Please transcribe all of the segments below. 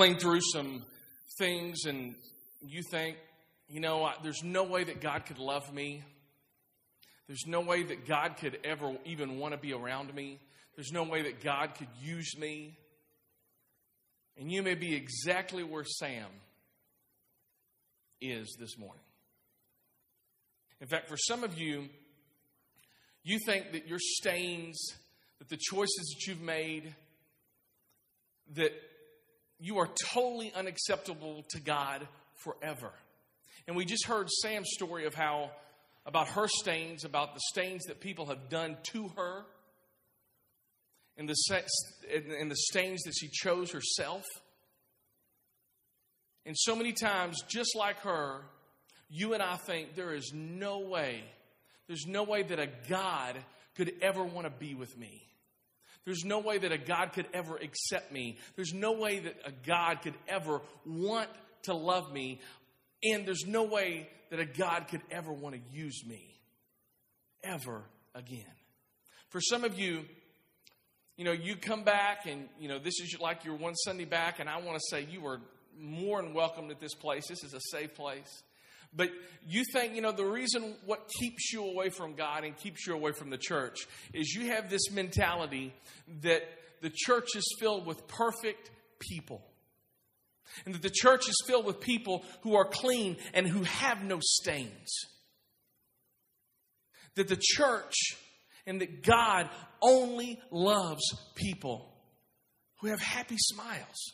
through some things and you think, you know, there's no way that God could love me. There's no way that God could ever even want to be around me. There's no way that God could use me. And you may be exactly where Sam is this morning. In fact, for some of you, you think that your stains, that the choices that you've made, that you are totally unacceptable to God forever. And we just heard Sam's story of how, about her stains, about the stains that people have done to her, and the, and the stains that she chose herself. And so many times, just like her, you and I think there is no way, there's no way that a God could ever want to be with me. There's no way that a God could ever accept me. There's no way that a God could ever want to love me. And there's no way that a God could ever want to use me ever again. For some of you, you know, you come back and, you know, this is like your one Sunday back, and I want to say you are more than welcome at this place. This is a safe place. But you think, you know, the reason what keeps you away from God and keeps you away from the church is you have this mentality that the church is filled with perfect people. And that the church is filled with people who are clean and who have no stains. That the church and that God only loves people who have happy smiles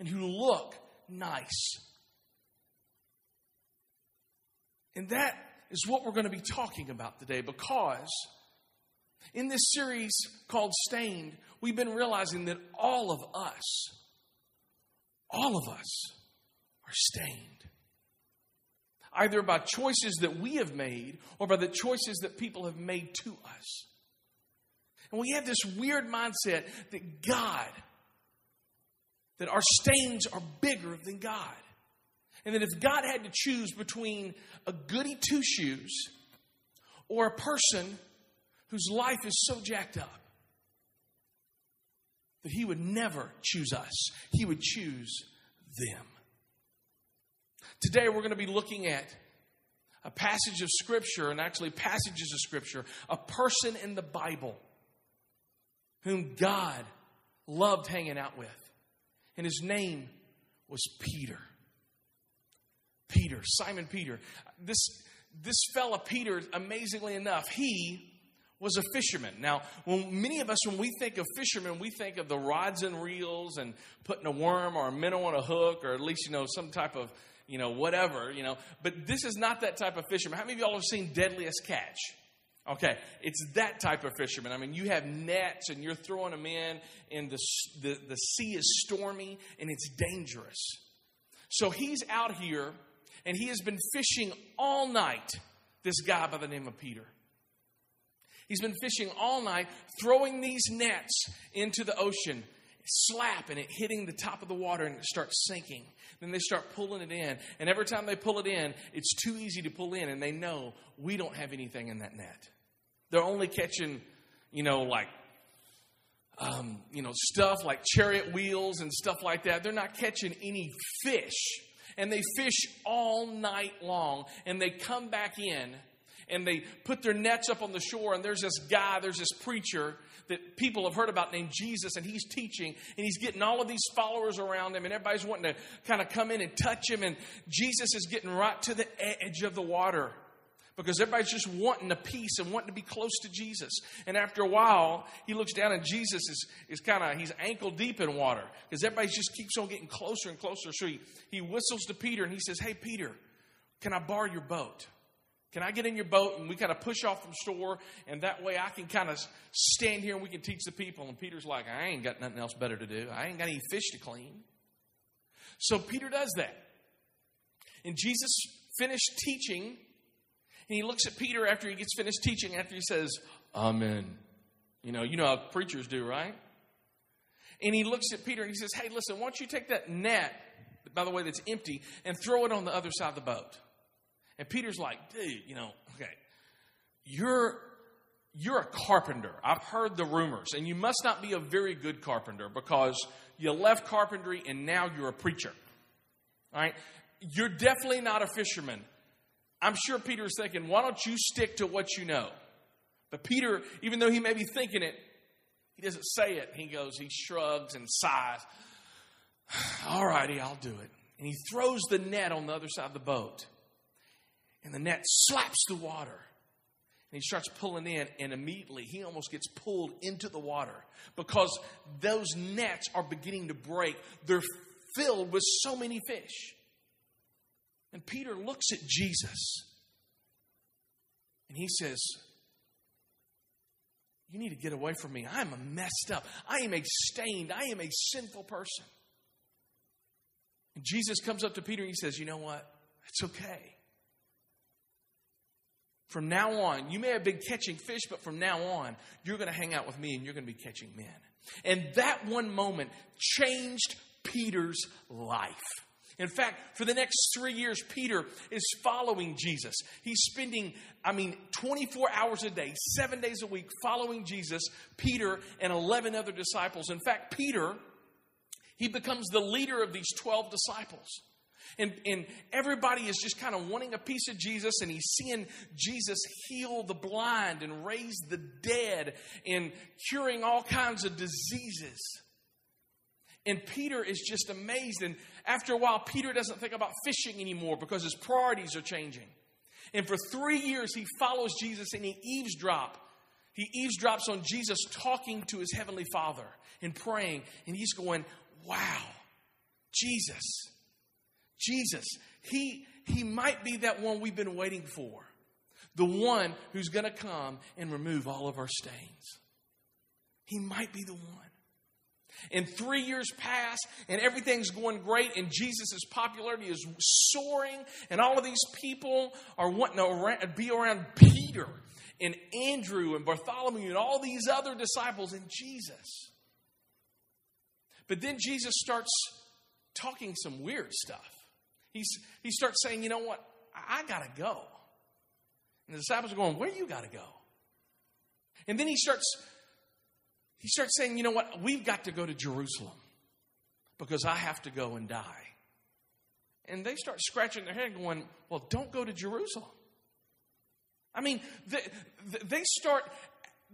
and who look nice. And that is what we're going to be talking about today because in this series called Stained, we've been realizing that all of us, all of us are stained. Either by choices that we have made or by the choices that people have made to us. And we have this weird mindset that God, that our stains are bigger than God. And that if God had to choose between a goody two shoes or a person whose life is so jacked up, that he would never choose us, he would choose them. Today we're going to be looking at a passage of Scripture, and actually passages of Scripture, a person in the Bible whom God loved hanging out with. And his name was Peter. Peter, Simon Peter. This, this fella, Peter, amazingly enough, he was a fisherman. Now, when many of us, when we think of fishermen, we think of the rods and reels and putting a worm or a minnow on a hook, or at least, you know, some type of, you know, whatever, you know. But this is not that type of fisherman. How many of y'all have seen Deadliest Catch? Okay, it's that type of fisherman. I mean, you have nets and you're throwing them in, and the, the, the sea is stormy and it's dangerous. So he's out here and he has been fishing all night, this guy by the name of Peter. He's been fishing all night, throwing these nets into the ocean, slap, and it hitting the top of the water and it starts sinking. Then they start pulling it in. And every time they pull it in, it's too easy to pull in, and they know we don't have anything in that net. They're only catching, you know, like um, you know, stuff like chariot wheels and stuff like that. They're not catching any fish and they fish all night long and they come back in and they put their nets up on the shore and there's this guy there's this preacher that people have heard about named jesus and he's teaching and he's getting all of these followers around him and everybody's wanting to kind of come in and touch him and jesus is getting right to the edge of the water because everybody's just wanting a piece and wanting to be close to Jesus. And after a while, he looks down and Jesus is, is kind of, he's ankle deep in water because everybody just keeps on getting closer and closer. So he, he whistles to Peter and he says, Hey, Peter, can I borrow your boat? Can I get in your boat and we kind of push off from shore and that way I can kind of stand here and we can teach the people? And Peter's like, I ain't got nothing else better to do. I ain't got any fish to clean. So Peter does that. And Jesus finished teaching and he looks at Peter after he gets finished teaching, after he says, Amen. You know, you know how preachers do, right? And he looks at Peter and he says, Hey, listen, why don't you take that net, by the way, that's empty, and throw it on the other side of the boat? And Peter's like, Dude, you know, okay, you're you're a carpenter. I've heard the rumors, and you must not be a very good carpenter because you left carpentry and now you're a preacher. All right? You're definitely not a fisherman. I'm sure Peter's thinking, why don't you stick to what you know? But Peter, even though he may be thinking it, he doesn't say it. He goes, he shrugs and sighs. All righty, I'll do it. And he throws the net on the other side of the boat. And the net slaps the water. And he starts pulling in, and immediately he almost gets pulled into the water because those nets are beginning to break. They're filled with so many fish. And Peter looks at Jesus and he says, You need to get away from me. I'm a messed up. I am a stained, I am a sinful person. And Jesus comes up to Peter and he says, You know what? It's okay. From now on, you may have been catching fish, but from now on, you're going to hang out with me and you're going to be catching men. And that one moment changed Peter's life. In fact, for the next three years, Peter is following Jesus. He's spending, I mean, 24 hours a day, seven days a week, following Jesus, Peter and 11 other disciples. In fact, Peter, he becomes the leader of these 12 disciples. And, and everybody is just kind of wanting a piece of Jesus, and he's seeing Jesus heal the blind and raise the dead and curing all kinds of diseases. And Peter is just amazed. And after a while, Peter doesn't think about fishing anymore because his priorities are changing. And for three years, he follows Jesus and he eavesdrops. He eavesdrops on Jesus talking to his heavenly Father and praying. And he's going, Wow, Jesus, Jesus, he, he might be that one we've been waiting for. The one who's going to come and remove all of our stains. He might be the one. And three years pass, and everything's going great, and Jesus' popularity is soaring, and all of these people are wanting to be around Peter and Andrew and Bartholomew and all these other disciples and Jesus. But then Jesus starts talking some weird stuff. He's, he starts saying, You know what? I, I got to go. And the disciples are going, Where you got to go? And then he starts he starts saying, you know what? We've got to go to Jerusalem because I have to go and die. And they start scratching their head going, well, don't go to Jerusalem. I mean, they, they start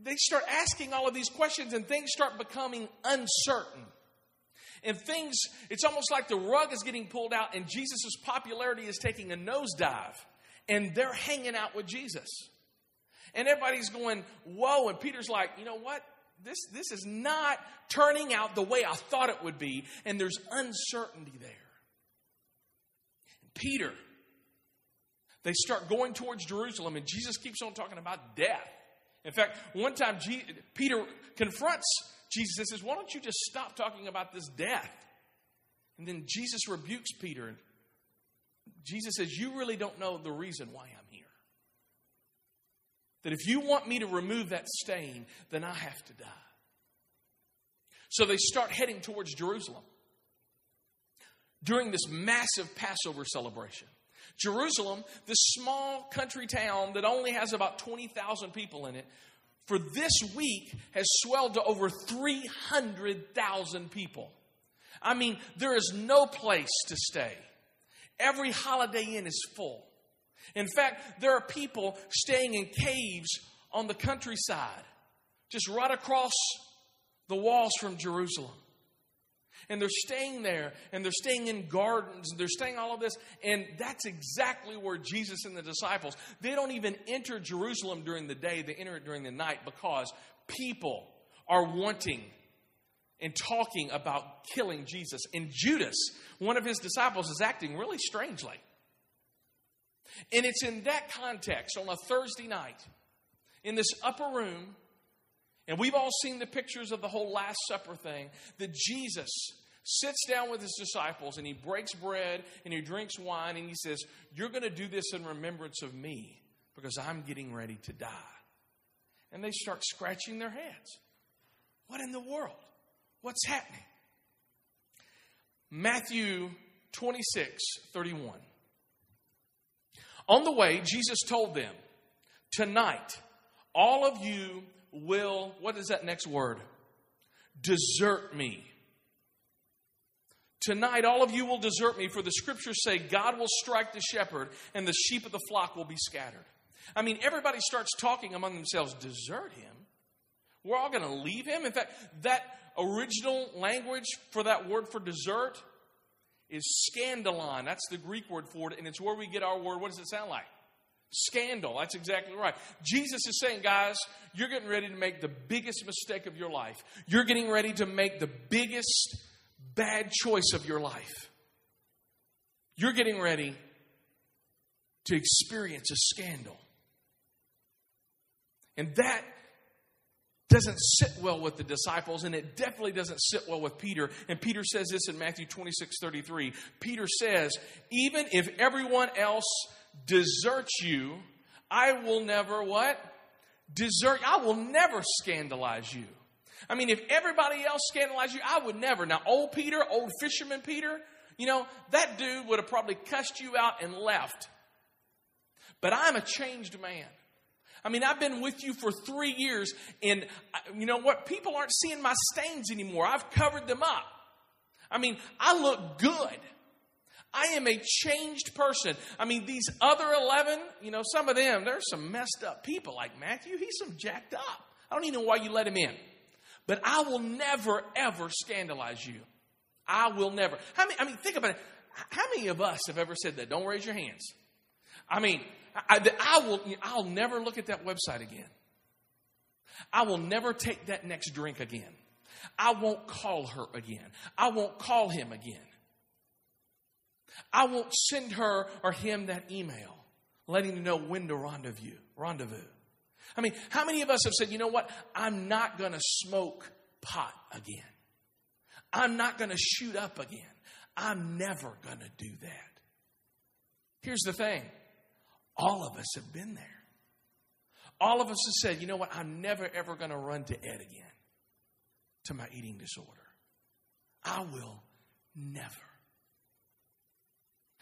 they start asking all of these questions and things start becoming uncertain. And things, it's almost like the rug is getting pulled out and Jesus' popularity is taking a nosedive. And they're hanging out with Jesus. And everybody's going, whoa. And Peter's like, you know what? This, this is not turning out the way I thought it would be, and there's uncertainty there. Peter, they start going towards Jerusalem, and Jesus keeps on talking about death. In fact, one time Peter confronts Jesus and says, Why don't you just stop talking about this death? And then Jesus rebukes Peter. and Jesus says, You really don't know the reason why I'm here. That if you want me to remove that stain, then I have to die. So they start heading towards Jerusalem during this massive Passover celebration. Jerusalem, this small country town that only has about 20,000 people in it, for this week has swelled to over 300,000 people. I mean, there is no place to stay. Every Holiday Inn is full. In fact, there are people staying in caves on the countryside, just right across the walls from Jerusalem. And they're staying there, and they're staying in gardens, and they're staying all of this. And that's exactly where Jesus and the disciples, they don't even enter Jerusalem during the day, they enter it during the night because people are wanting and talking about killing Jesus. And Judas, one of his disciples, is acting really strangely. And it's in that context on a Thursday night, in this upper room, and we've all seen the pictures of the whole Last Supper thing, that Jesus sits down with his disciples and he breaks bread and he drinks wine and he says, You're going to do this in remembrance of me because I'm getting ready to die. And they start scratching their heads. What in the world? What's happening? Matthew 26, 31. On the way, Jesus told them, Tonight, all of you will, what is that next word? Desert me. Tonight, all of you will desert me, for the scriptures say God will strike the shepherd, and the sheep of the flock will be scattered. I mean, everybody starts talking among themselves, desert him? We're all going to leave him? In fact, that original language for that word for desert is scandalon. That's the Greek word for it, and it's where we get our word. What does it sound like? Scandal. That's exactly right. Jesus is saying, guys, you're getting ready to make the biggest mistake of your life. You're getting ready to make the biggest bad choice of your life. You're getting ready to experience a scandal. And that doesn't sit well with the disciples, and it definitely doesn't sit well with Peter. And Peter says this in Matthew 26 33. Peter says, Even if everyone else deserts you, I will never what? Desert. I will never scandalize you. I mean, if everybody else scandalized you, I would never. Now, old Peter, old fisherman Peter, you know, that dude would have probably cussed you out and left. But I'm a changed man. I mean, I've been with you for three years, and uh, you know what? People aren't seeing my stains anymore. I've covered them up. I mean, I look good. I am a changed person. I mean, these other 11, you know, some of them, they're some messed up people like Matthew. He's some jacked up. I don't even know why you let him in. But I will never, ever scandalize you. I will never. How many, I mean, think about it. How many of us have ever said that? Don't raise your hands. I mean, I, I will, I'll never look at that website again. I will never take that next drink again. I won't call her again. I won't call him again. I won't send her or him that email letting them know when to rendezvous. Rendezvous. I mean, how many of us have said, you know what? I'm not going to smoke pot again. I'm not going to shoot up again. I'm never going to do that. Here's the thing all of us have been there. All of us have said, you know what? I'm never, ever going to run to Ed again to my eating disorder. I will never.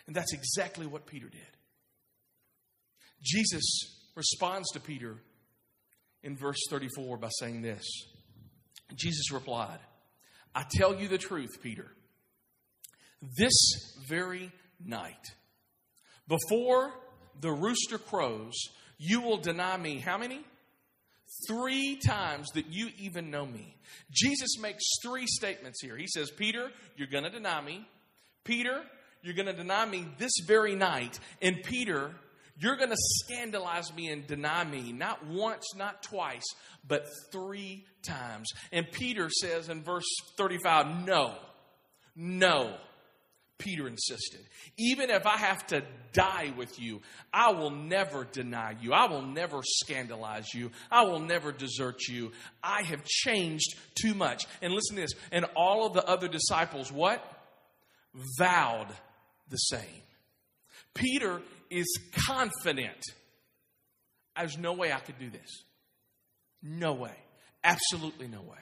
And that's exactly what Peter did. Jesus responds to Peter in verse 34 by saying this Jesus replied, I tell you the truth, Peter. This very night, before the rooster crows, you will deny me how many? Three times that you even know me. Jesus makes three statements here. He says, Peter, you're going to deny me. Peter, you're going to deny me this very night. And Peter, you're going to scandalize me and deny me, not once, not twice, but three times. And Peter says in verse 35, No, no. Peter insisted. Even if I have to die with you, I will never deny you. I will never scandalize you. I will never desert you. I have changed too much. And listen to this. And all of the other disciples, what? Vowed the same. Peter is confident. There's no way I could do this. No way. Absolutely no way.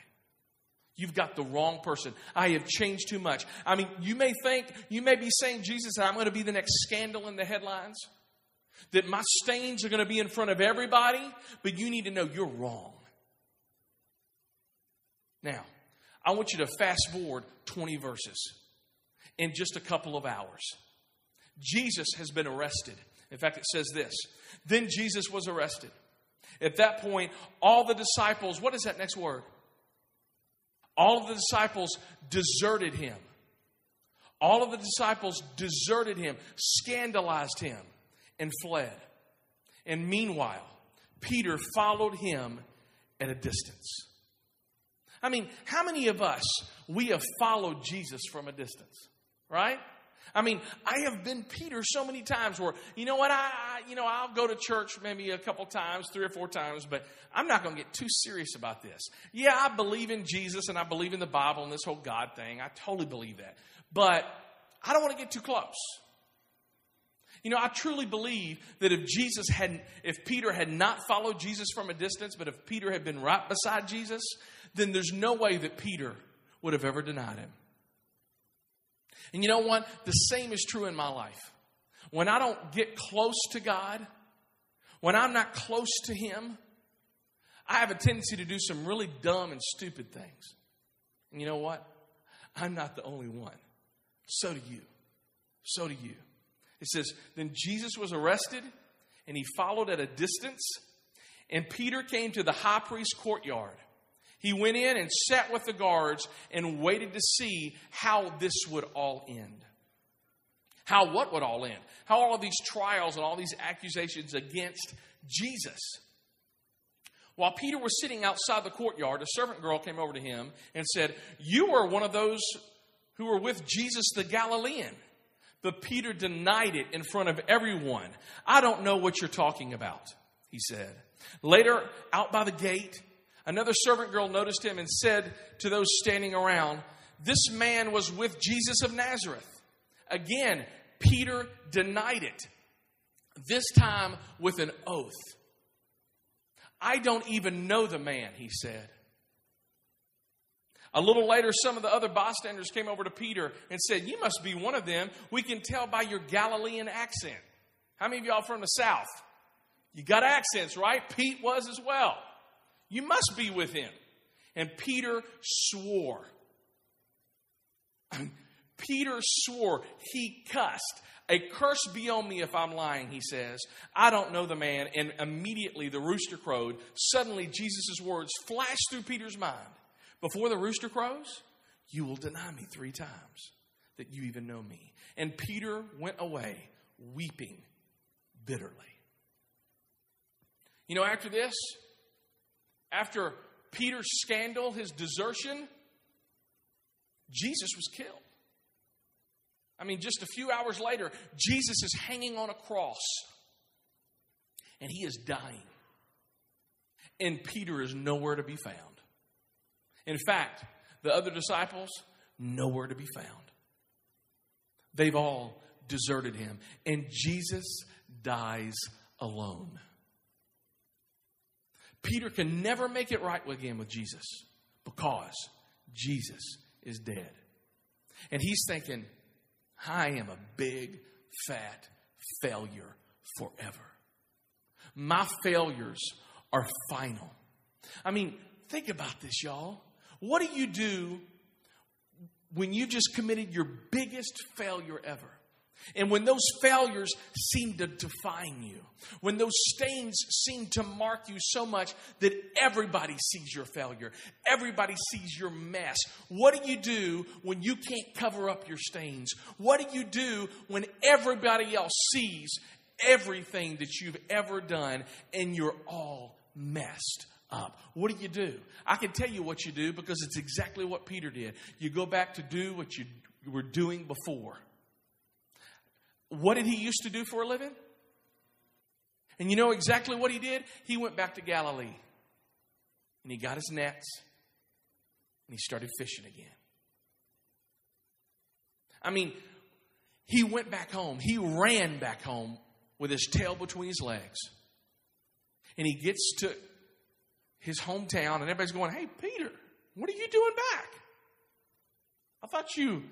You've got the wrong person. I have changed too much. I mean, you may think, you may be saying, Jesus, I'm going to be the next scandal in the headlines, that my stains are going to be in front of everybody, but you need to know you're wrong. Now, I want you to fast forward 20 verses in just a couple of hours. Jesus has been arrested. In fact, it says this Then Jesus was arrested. At that point, all the disciples, what is that next word? All of the disciples deserted him. All of the disciples deserted him, scandalized him, and fled. And meanwhile, Peter followed him at a distance. I mean, how many of us, we have followed Jesus from a distance, right? I mean, I have been Peter so many times where, you know what, I, I you know, I'll go to church maybe a couple times, three or four times, but I'm not going to get too serious about this. Yeah, I believe in Jesus and I believe in the Bible and this whole God thing. I totally believe that. But I don't want to get too close. You know, I truly believe that if Jesus hadn't, if Peter had not followed Jesus from a distance, but if Peter had been right beside Jesus, then there's no way that Peter would have ever denied him. And you know what? The same is true in my life. When I don't get close to God, when I'm not close to Him, I have a tendency to do some really dumb and stupid things. And you know what? I'm not the only one. So do you. So do you. It says, Then Jesus was arrested, and he followed at a distance. And Peter came to the high priest's courtyard. He went in and sat with the guards and waited to see how this would all end. How what would all end? How all of these trials and all these accusations against Jesus. While Peter was sitting outside the courtyard, a servant girl came over to him and said, You are one of those who were with Jesus the Galilean. But Peter denied it in front of everyone. I don't know what you're talking about, he said. Later, out by the gate, another servant girl noticed him and said to those standing around, This man was with Jesus of Nazareth. Again, Peter denied it, this time with an oath. I don't even know the man, he said. A little later, some of the other bystanders came over to Peter and said, You must be one of them. We can tell by your Galilean accent. How many of y'all from the South? You got accents, right? Pete was as well. You must be with him. And Peter swore. Peter swore. He cussed. A curse be on me if I'm lying, he says. I don't know the man. And immediately the rooster crowed. Suddenly, Jesus' words flashed through Peter's mind. Before the rooster crows, you will deny me three times that you even know me. And Peter went away weeping bitterly. You know, after this, after Peter's scandal, his desertion, Jesus was killed. I mean, just a few hours later, Jesus is hanging on a cross and he is dying. And Peter is nowhere to be found. In fact, the other disciples, nowhere to be found. They've all deserted him. And Jesus dies alone. Peter can never make it right again with Jesus because Jesus is dead. And he's thinking, I am a big, fat failure forever. My failures are final. I mean, think about this, y'all. What do you do when you just committed your biggest failure ever? And when those failures seem to define you, when those stains seem to mark you so much that everybody sees your failure, everybody sees your mess, what do you do when you can't cover up your stains? What do you do when everybody else sees everything that you've ever done and you're all messed up. What do you do? I can tell you what you do because it's exactly what Peter did. You go back to do what you were doing before. What did he used to do for a living? And you know exactly what he did? He went back to Galilee and he got his nets and he started fishing again. I mean, he went back home. He ran back home with his tail between his legs. And he gets to his hometown, and everybody's going, Hey, Peter, what are you doing back? I thought you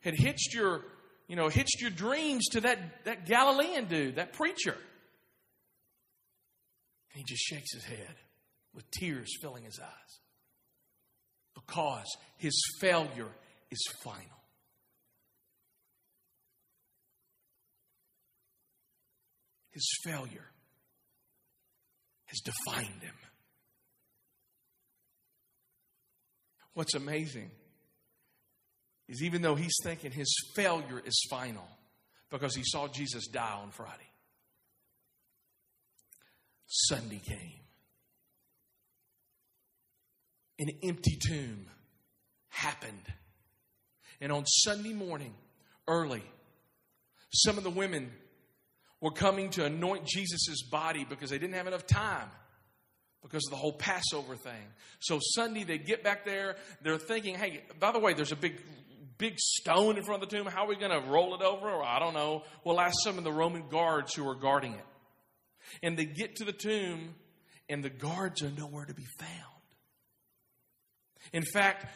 had hitched your you know, hitched your dreams to that, that Galilean dude, that preacher. And he just shakes his head with tears filling his eyes because his failure is final. His failure has defined him. What's amazing is even though he's thinking his failure is final because he saw Jesus die on Friday, Sunday came. An empty tomb happened. And on Sunday morning, early, some of the women were coming to anoint Jesus' body because they didn't have enough time because of the whole Passover thing. So Sunday, they get back there. They're thinking, hey, by the way, there's a big big stone in front of the tomb. How are we going to roll it over? Or I don't know. We'll ask some of the Roman guards who are guarding it. And they get to the tomb, and the guards are nowhere to be found. In fact,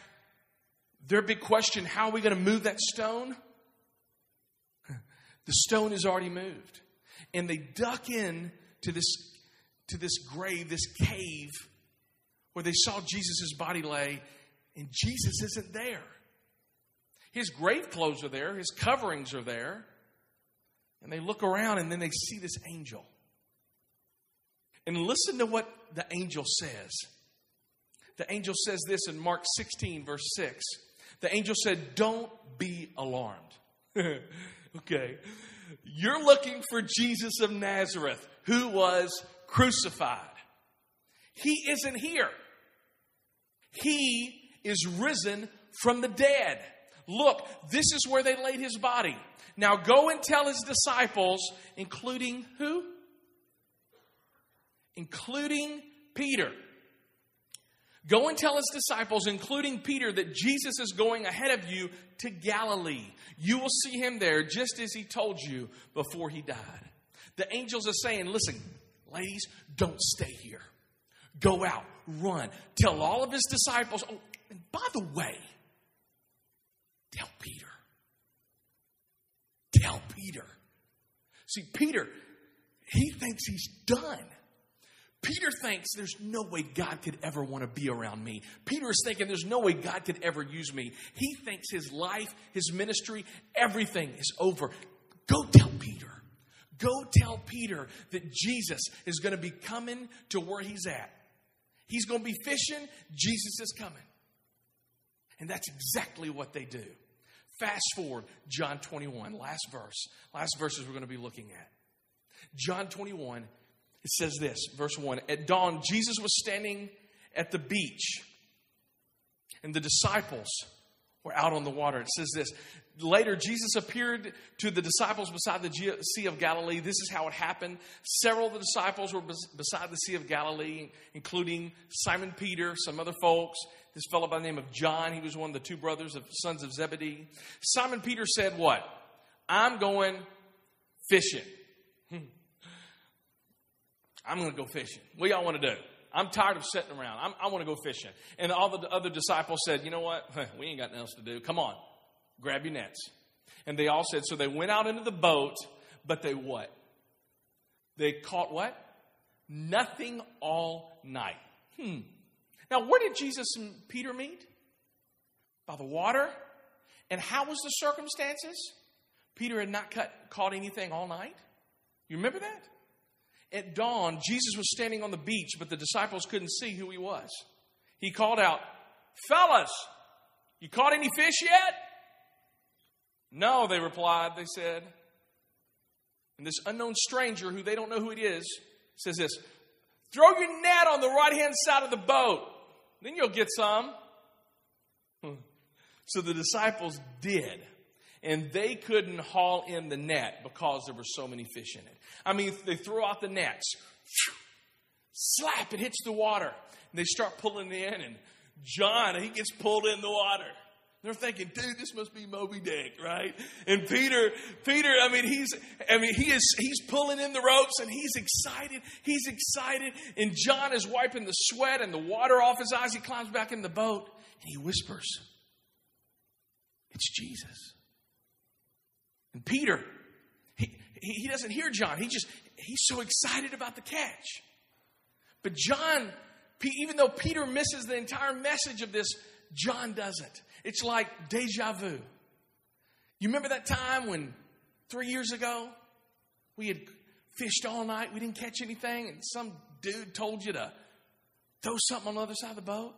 their big question how are we going to move that stone? The stone is already moved. And they duck in to this, to this grave, this cave, where they saw Jesus' body lay, and Jesus isn't there. His grave clothes are there, his coverings are there. And they look around and then they see this angel. And listen to what the angel says. The angel says this in Mark 16, verse 6. The angel said, Don't be alarmed. okay. You're looking for Jesus of Nazareth who was crucified. He isn't here. He is risen from the dead. Look, this is where they laid his body. Now go and tell his disciples, including who? Including Peter. Go and tell his disciples, including Peter, that Jesus is going ahead of you to Galilee. You will see him there just as he told you before he died. The angels are saying, Listen, ladies, don't stay here. Go out, run, tell all of his disciples. Oh, and by the way, tell Peter. Tell Peter. See, Peter, he thinks he's done. Peter thinks there's no way God could ever want to be around me. Peter is thinking there's no way God could ever use me. He thinks his life, his ministry, everything is over. Go tell Peter. Go tell Peter that Jesus is going to be coming to where he's at. He's going to be fishing. Jesus is coming. And that's exactly what they do. Fast forward, John 21, last verse. Last verses we're going to be looking at. John 21, it says this, verse 1 At dawn, Jesus was standing at the beach, and the disciples were out on the water. It says this. Later, Jesus appeared to the disciples beside the Sea of Galilee. This is how it happened. Several of the disciples were beside the Sea of Galilee, including Simon Peter, some other folks, this fellow by the name of John. He was one of the two brothers of sons of Zebedee. Simon Peter said, What? I'm going fishing. Hmm. I'm going to go fishing. What y'all want to do? I'm tired of sitting around. I'm, i want to go fishing. And all the other disciples said, You know what? We ain't got nothing else to do. Come on, grab your nets. And they all said, So they went out into the boat, but they what? They caught what? Nothing all night. Hmm. Now, where did Jesus and Peter meet? By the water. And how was the circumstances? Peter had not cut, caught anything all night. You remember that? At dawn, Jesus was standing on the beach, but the disciples couldn't see who he was. He called out, Fellas, you caught any fish yet? No, they replied, they said. And this unknown stranger, who they don't know who it is, says this Throw your net on the right hand side of the boat, then you'll get some. Hmm. So the disciples did and they couldn't haul in the net because there were so many fish in it. I mean, they throw out the nets, slap, it hits the water, and they start pulling in, and John, he gets pulled in the water. They're thinking, dude, this must be Moby Dick, right? And Peter, Peter, I mean, he's, I mean, he is, he's pulling in the ropes and he's excited. He's excited. And John is wiping the sweat and the water off his eyes. He climbs back in the boat and he whispers, It's Jesus. And Peter, he, he doesn't hear John. He just, he's so excited about the catch. But John, even though Peter misses the entire message of this, John doesn't. It's like deja vu. You remember that time when three years ago we had fished all night, we didn't catch anything, and some dude told you to throw something on the other side of the boat?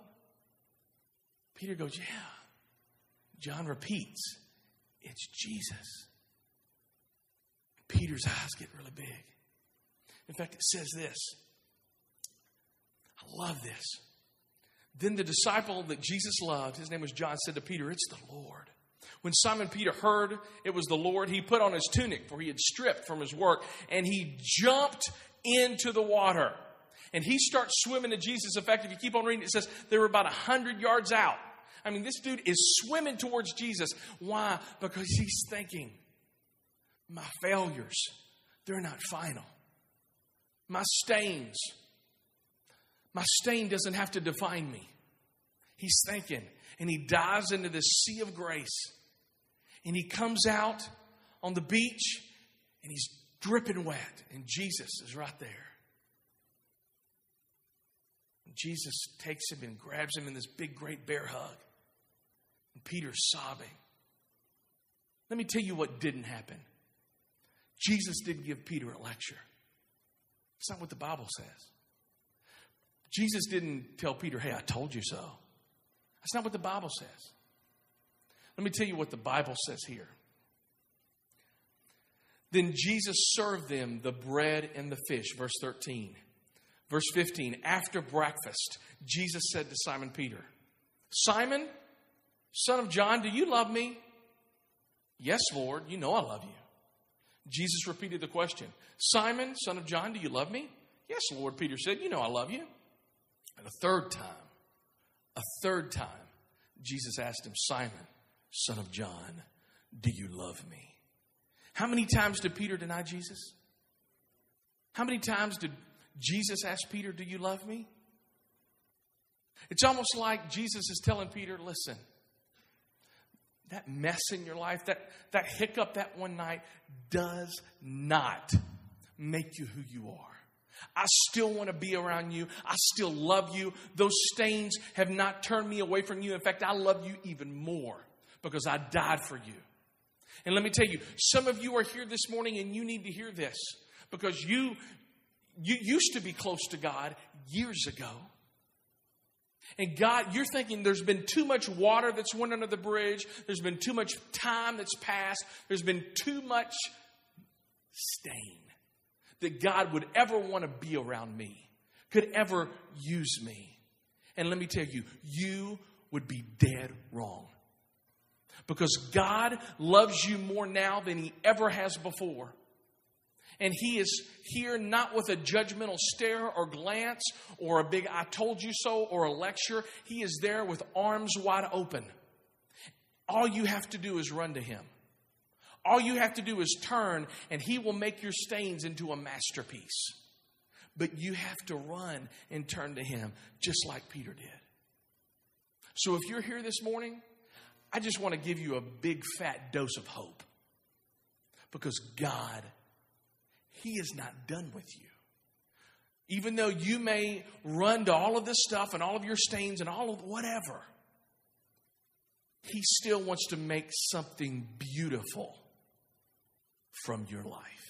Peter goes, Yeah. John repeats, It's Jesus. Peter's eyes get really big. In fact, it says this. I love this. Then the disciple that Jesus loved, his name was John, said to Peter, It's the Lord. When Simon Peter heard it was the Lord, he put on his tunic, for he had stripped from his work, and he jumped into the water. And he starts swimming to Jesus. In fact, if you keep on reading, it says they were about 100 yards out. I mean, this dude is swimming towards Jesus. Why? Because he's thinking, my failures, they're not final. My stains, my stain doesn't have to define me. He's thinking, and he dives into this sea of grace. And he comes out on the beach, and he's dripping wet, and Jesus is right there. Jesus takes him and grabs him in this big, great bear hug. And Peter's sobbing. Let me tell you what didn't happen. Jesus didn't give Peter a lecture. It's not what the Bible says. Jesus didn't tell Peter, hey, I told you so. That's not what the Bible says. Let me tell you what the Bible says here. Then Jesus served them the bread and the fish, verse 13. Verse 15, after breakfast, Jesus said to Simon Peter, Simon, son of John, do you love me? Yes, Lord, you know I love you. Jesus repeated the question Simon, son of John, do you love me? Yes, Lord, Peter said, You know I love you. And a third time, a third time, Jesus asked him, Simon, son of John, do you love me? How many times did Peter deny Jesus? How many times did Jesus ask Peter, Do you love me? It's almost like Jesus is telling Peter, Listen, that mess in your life, that, that hiccup that one night, does not make you who you are. I still want to be around you. I still love you. Those stains have not turned me away from you. In fact, I love you even more because I died for you. And let me tell you, some of you are here this morning and you need to hear this because you you used to be close to God years ago. And God, you're thinking there's been too much water that's went under the bridge. There's been too much time that's passed. There's been too much stain that God would ever want to be around me, could ever use me. And let me tell you, you would be dead wrong. Because God loves you more now than He ever has before. And He is here not with a judgmental stare or glance or a big I told you so or a lecture. He is there with arms wide open. All you have to do is run to Him. All you have to do is turn, and He will make your stains into a masterpiece. But you have to run and turn to Him, just like Peter did. So if you're here this morning I just want to give you a big fat dose of hope. Because God, He is not done with you. Even though you may run to all of this stuff and all of your stains and all of whatever, He still wants to make something beautiful from your life.